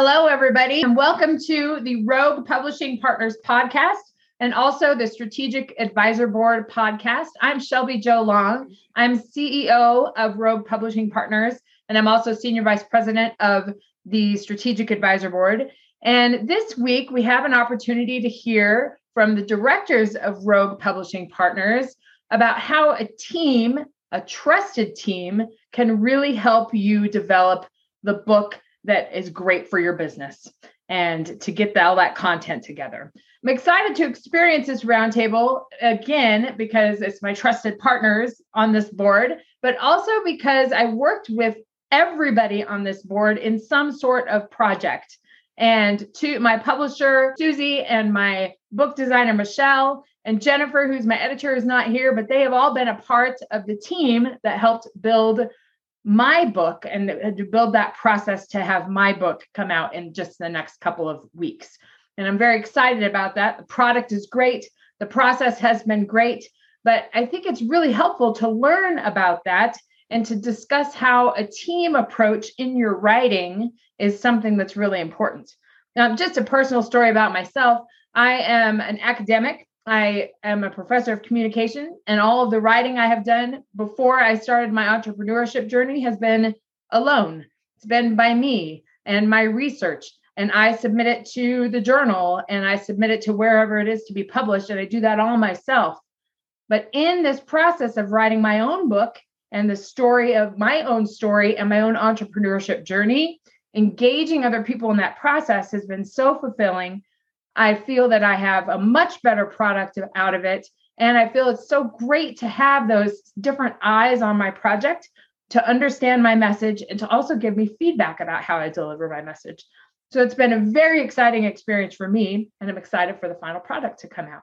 Hello, everybody, and welcome to the Rogue Publishing Partners podcast and also the Strategic Advisor Board podcast. I'm Shelby Jo Long. I'm CEO of Rogue Publishing Partners, and I'm also Senior Vice President of the Strategic Advisor Board. And this week, we have an opportunity to hear from the directors of Rogue Publishing Partners about how a team, a trusted team, can really help you develop the book that is great for your business and to get all that content together. I'm excited to experience this roundtable again because it's my trusted partners on this board, but also because I worked with everybody on this board in some sort of project. And to my publisher, Susie, and my book designer, Michelle, and Jennifer, who's my editor, is not here, but they have all been a part of the team that helped build my book and to build that process to have my book come out in just the next couple of weeks. And I'm very excited about that. The product is great, the process has been great, but I think it's really helpful to learn about that and to discuss how a team approach in your writing is something that's really important. Now, just a personal story about myself I am an academic I am a professor of communication, and all of the writing I have done before I started my entrepreneurship journey has been alone. It's been by me and my research. And I submit it to the journal and I submit it to wherever it is to be published. And I do that all myself. But in this process of writing my own book and the story of my own story and my own entrepreneurship journey, engaging other people in that process has been so fulfilling I feel that I have a much better product out of it. And I feel it's so great to have those different eyes on my project to understand my message and to also give me feedback about how I deliver my message. So it's been a very exciting experience for me, and I'm excited for the final product to come out.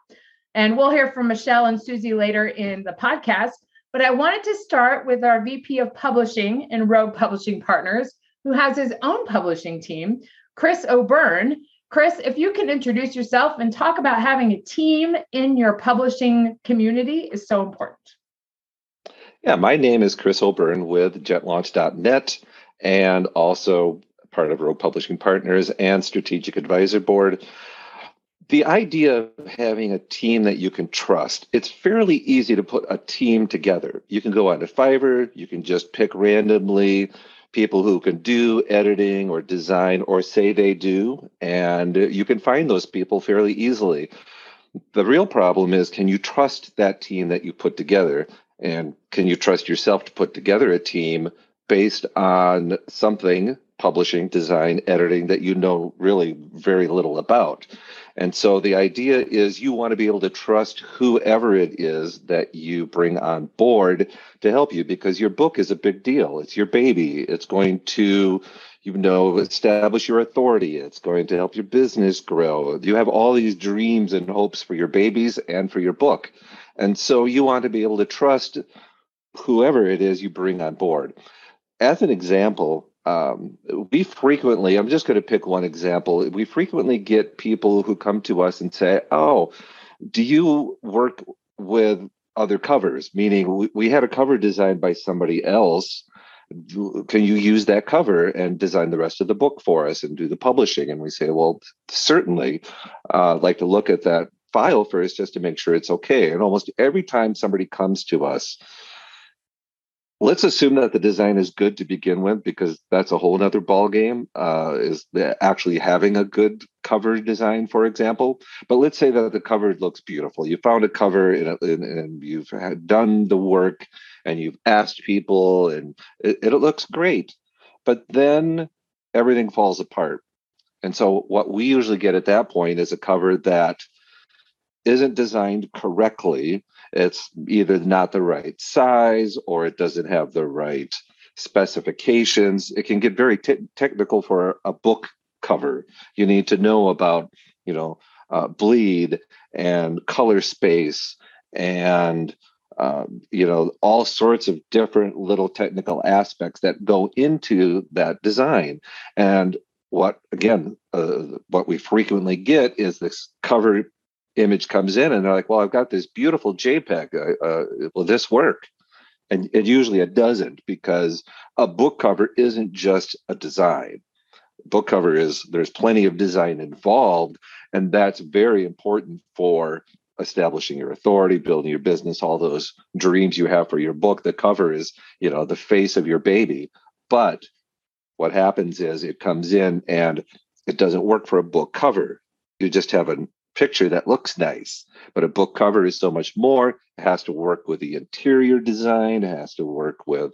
And we'll hear from Michelle and Susie later in the podcast. But I wanted to start with our VP of Publishing and Rogue Publishing Partners, who has his own publishing team, Chris O'Byrne. Chris, if you can introduce yourself and talk about having a team in your publishing community is so important. Yeah, my name is Chris O'Byrne with jetlaunch.net and also part of Rogue Publishing Partners and Strategic Advisor Board. The idea of having a team that you can trust, it's fairly easy to put a team together. You can go onto Fiverr, you can just pick randomly people who can do editing or design or say they do, and you can find those people fairly easily. The real problem is can you trust that team that you put together? And can you trust yourself to put together a team based on something publishing, design, editing that you know really very little about? And so the idea is you want to be able to trust whoever it is that you bring on board to help you because your book is a big deal. It's your baby. It's going to, you know, establish your authority. It's going to help your business grow. You have all these dreams and hopes for your babies and for your book. And so you want to be able to trust whoever it is you bring on board. As an example, um, we frequently, I'm just going to pick one example. We frequently get people who come to us and say, Oh, do you work with other covers? Meaning, we, we had a cover designed by somebody else. Can you use that cover and design the rest of the book for us and do the publishing? And we say, Well, certainly, uh, like to look at that file first just to make sure it's okay. And almost every time somebody comes to us, let's assume that the design is good to begin with because that's a whole other ball game uh, is actually having a good cover design for example. But let's say that the cover looks beautiful. You found a cover and you've done the work and you've asked people and it, it looks great. But then everything falls apart. And so what we usually get at that point is a cover that isn't designed correctly it's either not the right size or it doesn't have the right specifications. It can get very technical for a book cover. You need to know about, you know, uh, bleed and color space and um, you know all sorts of different little technical aspects that go into that design and what again uh, what we frequently get is this cover image comes in and they're like well i've got this beautiful jpeg uh, uh, will this work? And, and usually it doesn't because a book cover isn't just a design. Book cover is there's plenty of design involved and that's very important for establishing your authority building your business all those dreams you have for your book. The cover is you know the face of your baby. But what happens is it comes in and it doesn't work for a book cover. You just have a picture that looks nice, but a book cover is so much more. It has to work with the interior design, it has to work with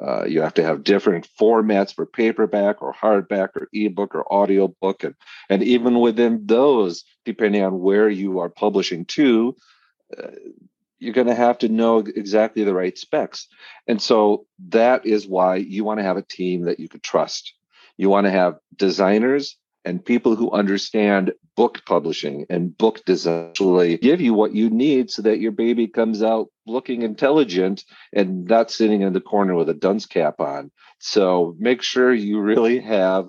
uh, you have to have different formats for paperback or hardback or ebook or audiobook and and even within those depending on where you are publishing to uh, you're going to have to know exactly the right specs. And so that is why you want to have a team that you could trust. You want to have designers and people who understand book publishing and book design actually give you what you need so that your baby comes out looking intelligent and not sitting in the corner with a dunce cap on. So make sure you really have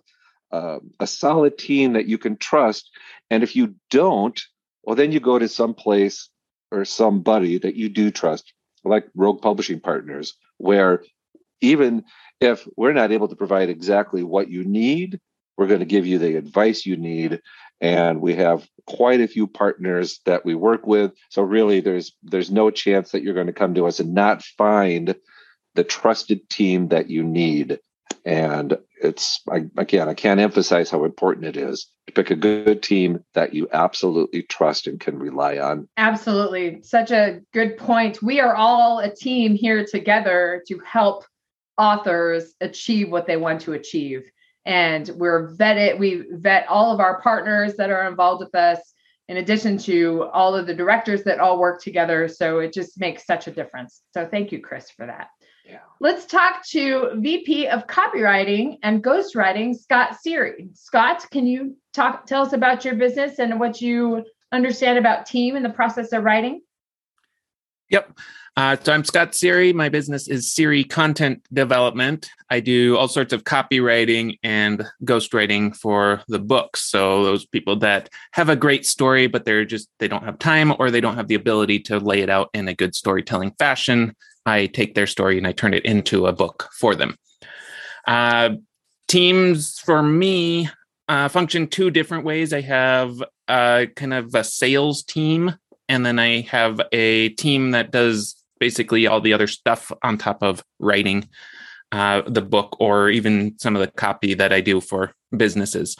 uh, a solid team that you can trust. And if you don't, well, then you go to some place or somebody that you do trust, like Rogue Publishing Partners, where even if we're not able to provide exactly what you need, we're going to give you the advice you need. And we have quite a few partners that we work with. So really there's there's no chance that you're going to come to us and not find the trusted team that you need. And it's I, again, I can't emphasize how important it is to pick a good team that you absolutely trust and can rely on. Absolutely. Such a good point. We are all a team here together to help authors achieve what they want to achieve. And we're vetted, we vet all of our partners that are involved with us, in addition to all of the directors that all work together. So it just makes such a difference. So thank you, Chris, for that. Yeah. Let's talk to VP of Copywriting and Ghostwriting, Scott Sery. Scott, can you talk tell us about your business and what you understand about team and the process of writing? Yep. Uh, so I'm Scott Sery. My business is Sery Content Development. I do all sorts of copywriting and ghostwriting for the books. So those people that have a great story, but they're just they don't have time or they don't have the ability to lay it out in a good storytelling fashion. I take their story and I turn it into a book for them. Uh, teams for me uh, function two different ways. I have uh, kind of a sales team, and then I have a team that does basically all the other stuff on top of writing uh, the book or even some of the copy that I do for businesses.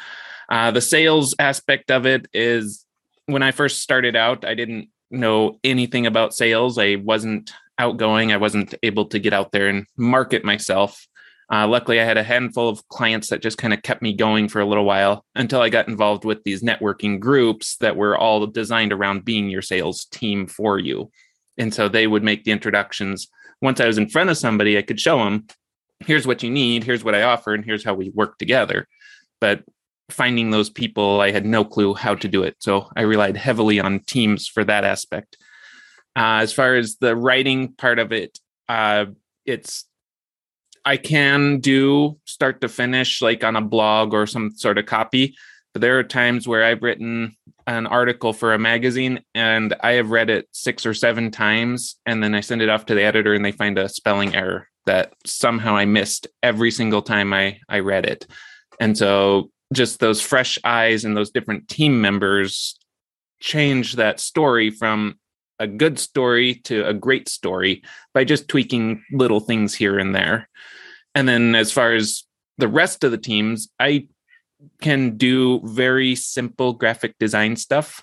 Uh, the sales aspect of it is when I first started out, I didn't know anything about sales. I wasn't outgoing. I wasn't able to get out there and market myself. Uh, luckily, I had a handful of clients that just kind of kept me going for a little while until I got involved with these networking groups that were all designed around being your sales team for you. And so they would make the introductions. Once I was in front of somebody, I could show them, here's what you need, here's what I offer, and here's how we work together. But finding those people, I had no clue how to do it. So I relied heavily on teams for that aspect. Uh, as far as the writing part of it, uh, it's I can do start to finish like on a blog or some sort of copy, but there are times where I've written an article for a magazine and I have read it six or seven times, and then I send it off to the editor and they find a spelling error that somehow I missed every single time I I read it, and so just those fresh eyes and those different team members change that story from a good story to a great story by just tweaking little things here and there. And then as far as the rest of the teams, I can do very simple graphic design stuff.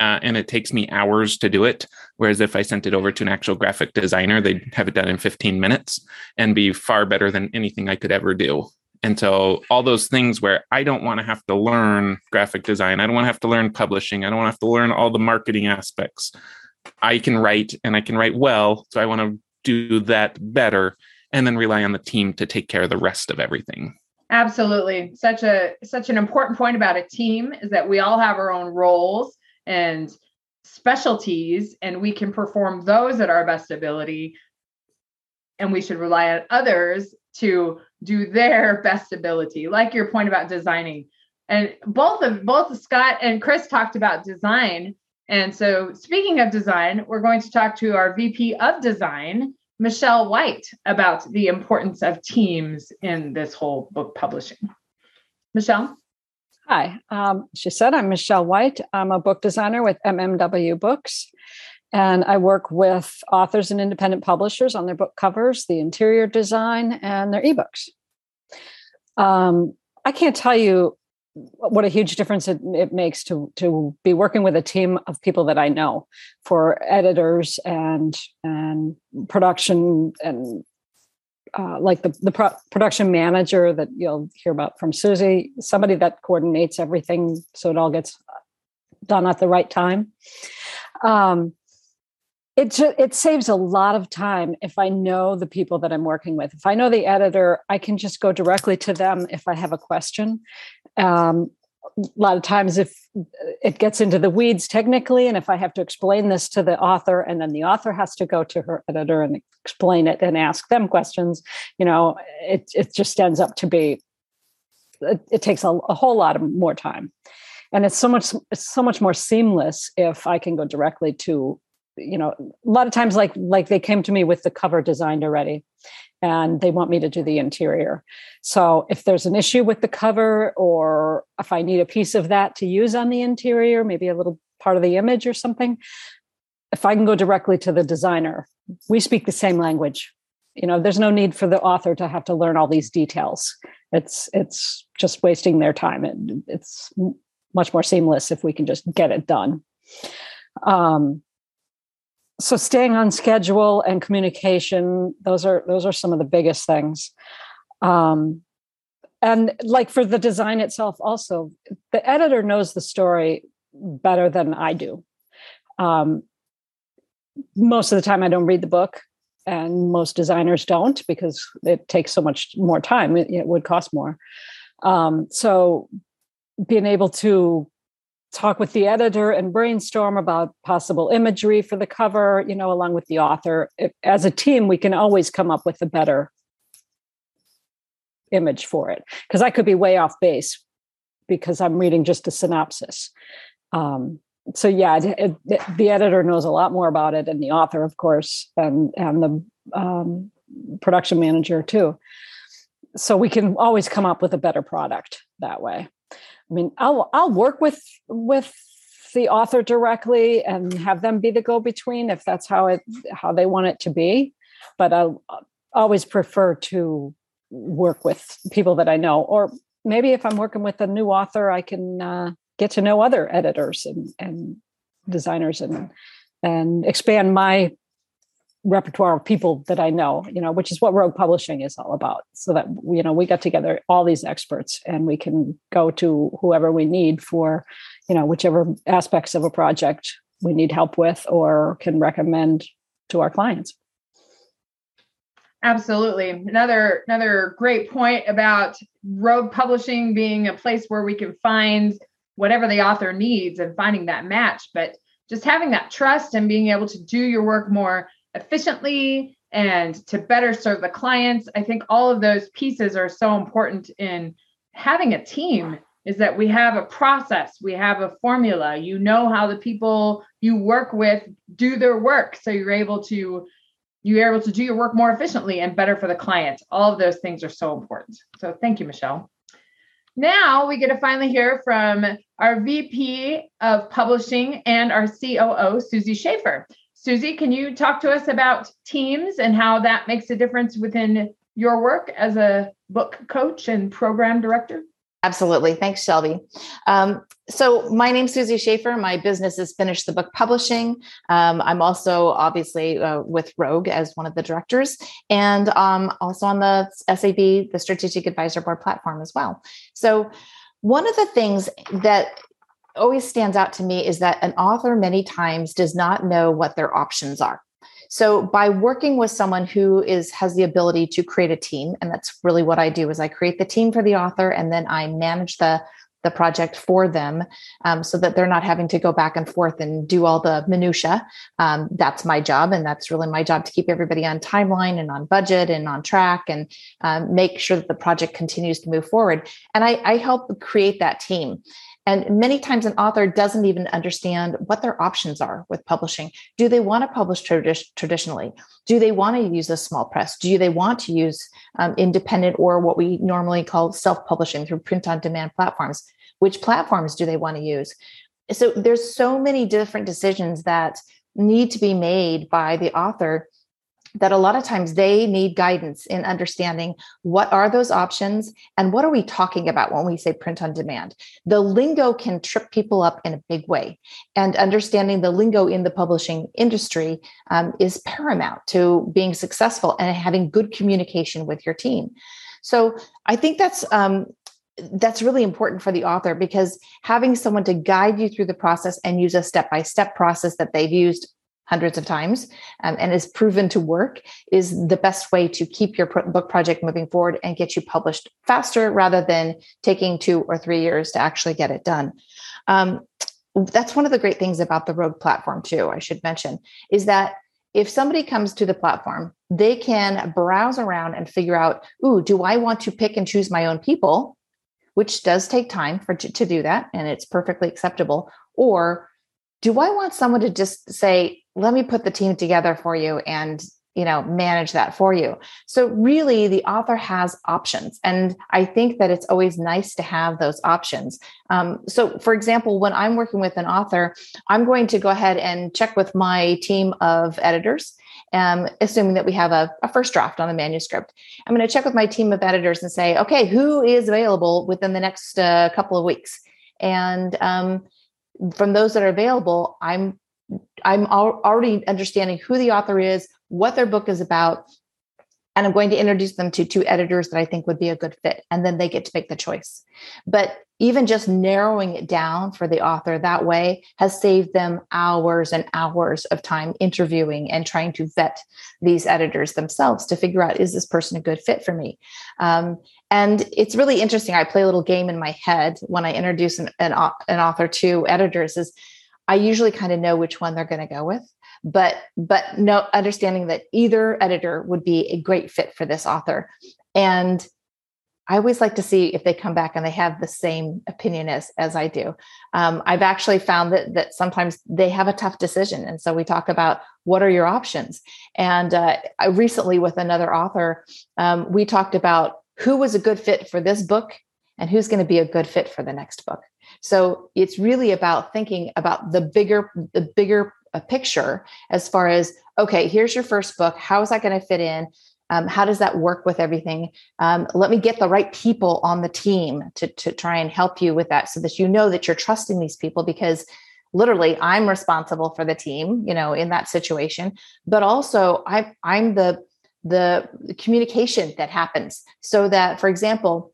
Uh, and it takes me hours to do it. Whereas if I sent it over to an actual graphic designer, they'd have it done in 15 minutes and be far better than anything I could ever do. And so all those things where I don't want to have to learn graphic design, I don't want to have to learn publishing, I don't want to have to learn all the marketing aspects. I can write and I can write well. So I want to do that better. and then rely on the team to take care of the rest of everything. Absolutely. Such a such an important point about a team is that we all have our own roles and specialties and we can perform those at our best ability and we should rely on others to do their best ability like your point about designing and both of both scott and chris talked about design and so speaking of design we're going to talk to our vp of design michelle white about the importance of teams in this whole book publishing. Michelle? Hi um, she said i'm michelle white. I'm a book designer with mmw books and I work with authors and independent publishers on their book covers, the interior design, and their ebooks. Um, I can't tell you what a huge difference it, it, makes to to be working with a team of people that I know for editors and and production and uh, like the the pro- production manager that you'll hear about from Susie, somebody that coordinates everything so it all gets done at the right time. Um, it it saves a lot of time if I know the people that I'm working with. If I know the editor, I can just go directly to them if I have a question. Um, a lot of times, if it gets into the weeds technically, and if I have to explain this to the author, and then the author has to go to her editor and explain it and ask them questions, you know, it it just ends up to be it, it takes a, a whole lot of more time and it's so much it's so much more seamless if i can go directly to you know a lot of times like like they came to me with the cover designed already and they want me to do the interior. So if there's an issue with the cover or if i need a piece of that to use on the interior maybe a little part of the image or something if i can go directly to the designer we speak the same language. You know there's no need for the author to have to learn all these details. It's it's just wasting their time. It, it's much more seamless if we can just get it done. Um, so staying on schedule and communication those are those are some of the biggest things. Um, and like for the design itself also the editor knows the story better than i do. Um, most of the time i don't read the book and most designers don't because it takes so much more time it, it would cost more. Um, so being able to talk with the editor and brainstorm about possible imagery for the cover you know along with the author. As a team we can always come up with a better image for it because i could be way off base because i'm reading just a synopsis. Um, so yeah it, it, the editor knows a lot more about it and the author of course and and the um, production manager too. So we can always come up with a better product that way I mean, I'll I'll work with with the author directly and have them be the go between if that's how it how they want it to be. But I always prefer to work with people that I know, or maybe if I'm working with a new author, I can uh, get to know other editors and and designers and and expand my repertoire of people that I know, you know, which is what Rogue Publishing is all about. So that you know, we got together all these experts and we can go to whoever we need for, you know, whichever aspects of a project we need help with or can recommend to our clients. Absolutely. Another another great point about Rogue Publishing being a place where we can find whatever the author needs and finding that match, but just having that trust and being able to do your work more efficiently and to better serve the clients. I think all of those pieces are so important in having a team is that we have a process, we have a formula. You know how the people you work with do their work so you're able to you're able to do your work more efficiently and better for the client. All of those things are so important. So thank you, Michelle. Now we get to finally hear from our VP of Publishing and our COO, Susie Schaefer. Susie, can you talk to us about teams and how that makes a difference within your work as a book coach and program director? Absolutely. Thanks, Shelby. Um, so, my name's Susie Schaefer. My business is Finish the Book Publishing. Um, I'm also obviously uh, with Rogue as one of the directors and um, also on the SAB, the Strategic Advisor Board platform as well. So, one of the things that always stands out to me is that an author many times does not know what their options are. So by working with someone who is has the ability to create a team, and that's really what I do is I create the team for the author, and then I manage the the project for them um, so that they're not having to go back and forth and do all the minutia um, that's my job and that's really my job to keep everybody on timeline and on budget and on track and um, make sure that the project continues to move forward. And I, I help create that team and many times an author doesn't even understand what their options are with publishing. Do they want to publish tradi- traditionally? Do they want to use a small press? Do they want to use um, independent or what we normally call self publishing through print on demand platforms? Which platforms do they want to use? So there's so many different decisions that need to be made by the author that a lot of times they need guidance in understanding what are those options and what are we talking about when we say print on demand. The lingo can trip people up in a big way, and understanding the lingo in the publishing industry um, is paramount to being successful and having good communication with your team. So I think that's um, that's really important for the author because having someone to guide you through the process and use a step by step process that they've used hundreds of times um, and is proven to work is the best way to keep your book project moving forward and get you published faster rather than taking two or three years to actually get it done. Um, that's one of the great things about the rogue platform too i should mention is that if somebody comes to the platform they can browse around and figure out ooh do i want to pick and choose my own people? Which does take time for to do that and it's perfectly acceptable or do i want someone to just say let me put the team together for you and you know manage that for you? So really the author has options and i think that it's always nice to have those options. Um, so for example when i'm working with an author i'm going to go ahead and check with my team of editors um, assuming that we have a, a first draft on the manuscript. I'm going to check with my team of editors and say okay who is available within the next uh, couple of weeks? And um, from those that are available i'm I'm already understanding who the author is, what their book is about, and I'm going to introduce them to two editors that I think would be a good fit. And then they get to make the choice. But even just narrowing it down for the author that way has saved them hours and hours of time interviewing and trying to vet these editors themselves to figure out is this person a good fit for me? Um, and it's really interesting. I play a little game in my head when I introduce an, an, an author to editors is I usually kind of know which one they're going to go with, but but no understanding that either editor would be a great fit for this author. And I always like to see if they come back and they have the same opinion as as I do. Um, I've actually found that that sometimes they have a tough decision, and so we talk about what are your options. And uh, I recently, with another author, um, we talked about who was a good fit for this book and who's going to be a good fit for the next book. So it's really about thinking about the bigger, the bigger uh, picture as far as okay, here's your first book. How is that going to fit in? Um, how does that work with everything? Um, let me get the right people on the team to, to try and help you with that so that you know that you're trusting these people because literally I'm responsible for the team, you know, in that situation, but also I, I'm the, the communication that happens so that, for example,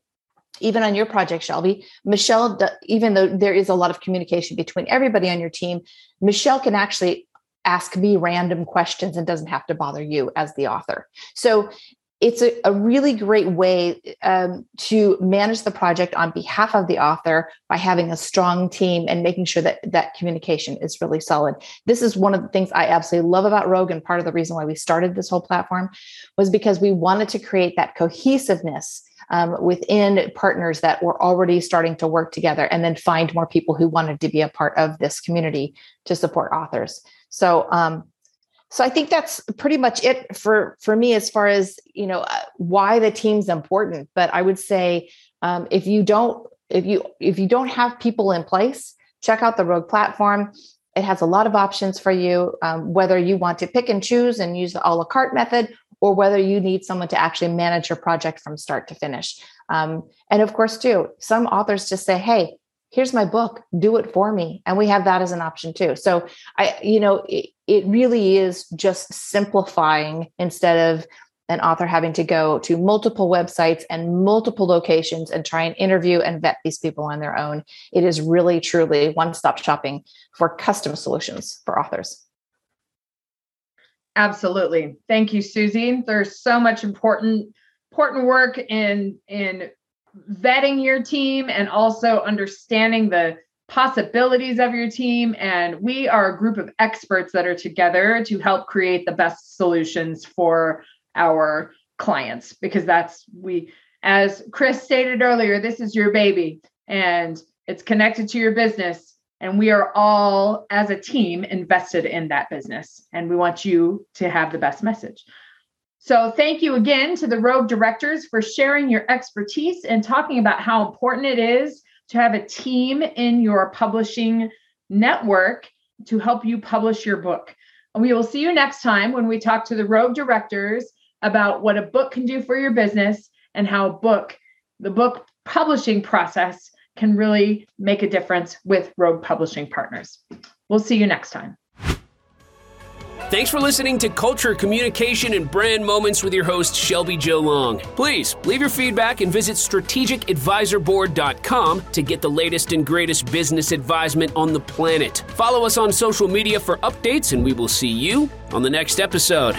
even on your project, Shelby, Michelle, even though there is a lot of communication between everybody on your team, Michelle can actually ask me random questions and doesn't have to bother you as the author. So it's a, a really great way um, to manage the project on behalf of the author by having a strong team and making sure that that communication is really solid. This is one of the things I absolutely love about Rogue, and part of the reason why we started this whole platform was because we wanted to create that cohesiveness um, within partners that were already starting to work together and then find more people who wanted to be a part of this community to support authors so um, so i think that's pretty much it for for me as far as you know uh, why the team's important but i would say um, if you don't if you if you don't have people in place check out the rogue platform it has a lot of options for you um, whether you want to pick and choose and use the a la carte method or whether you need someone to actually manage your project from start to finish. Um, and of course, too, some authors just say, hey, here's my book, do it for me. And we have that as an option too. So I, you know, it, it really is just simplifying instead of an author having to go to multiple websites and multiple locations and try and interview and vet these people on their own. It is really, truly one stop shopping for custom solutions for authors. Absolutely. Thank you, Susie. There's so much important important work in in vetting your team and also understanding the possibilities of your team. And we are a group of experts that are together to help create the best solutions for our clients because that's we as Chris stated earlier this is your baby and it's connected to your business. And we are all as a team invested in that business. And we want you to have the best message so thank you again to the rogue directors for sharing your expertise and talking about how important it is to have a team in your publishing network to help you publish your book and we will see you next time when we talk to the rogue directors about what a book can do for your business and how a book the book publishing process can really make a difference with Rogue Publishing Partners. We'll see you next time. Thanks for listening to Culture, Communication, and Brand Moments with your host, Shelby Jo Long. Please leave your feedback and visit strategicadvisorboard.com to get the latest and greatest business advisement on the planet. Follow us on social media for updates, and we will see you on the next episode.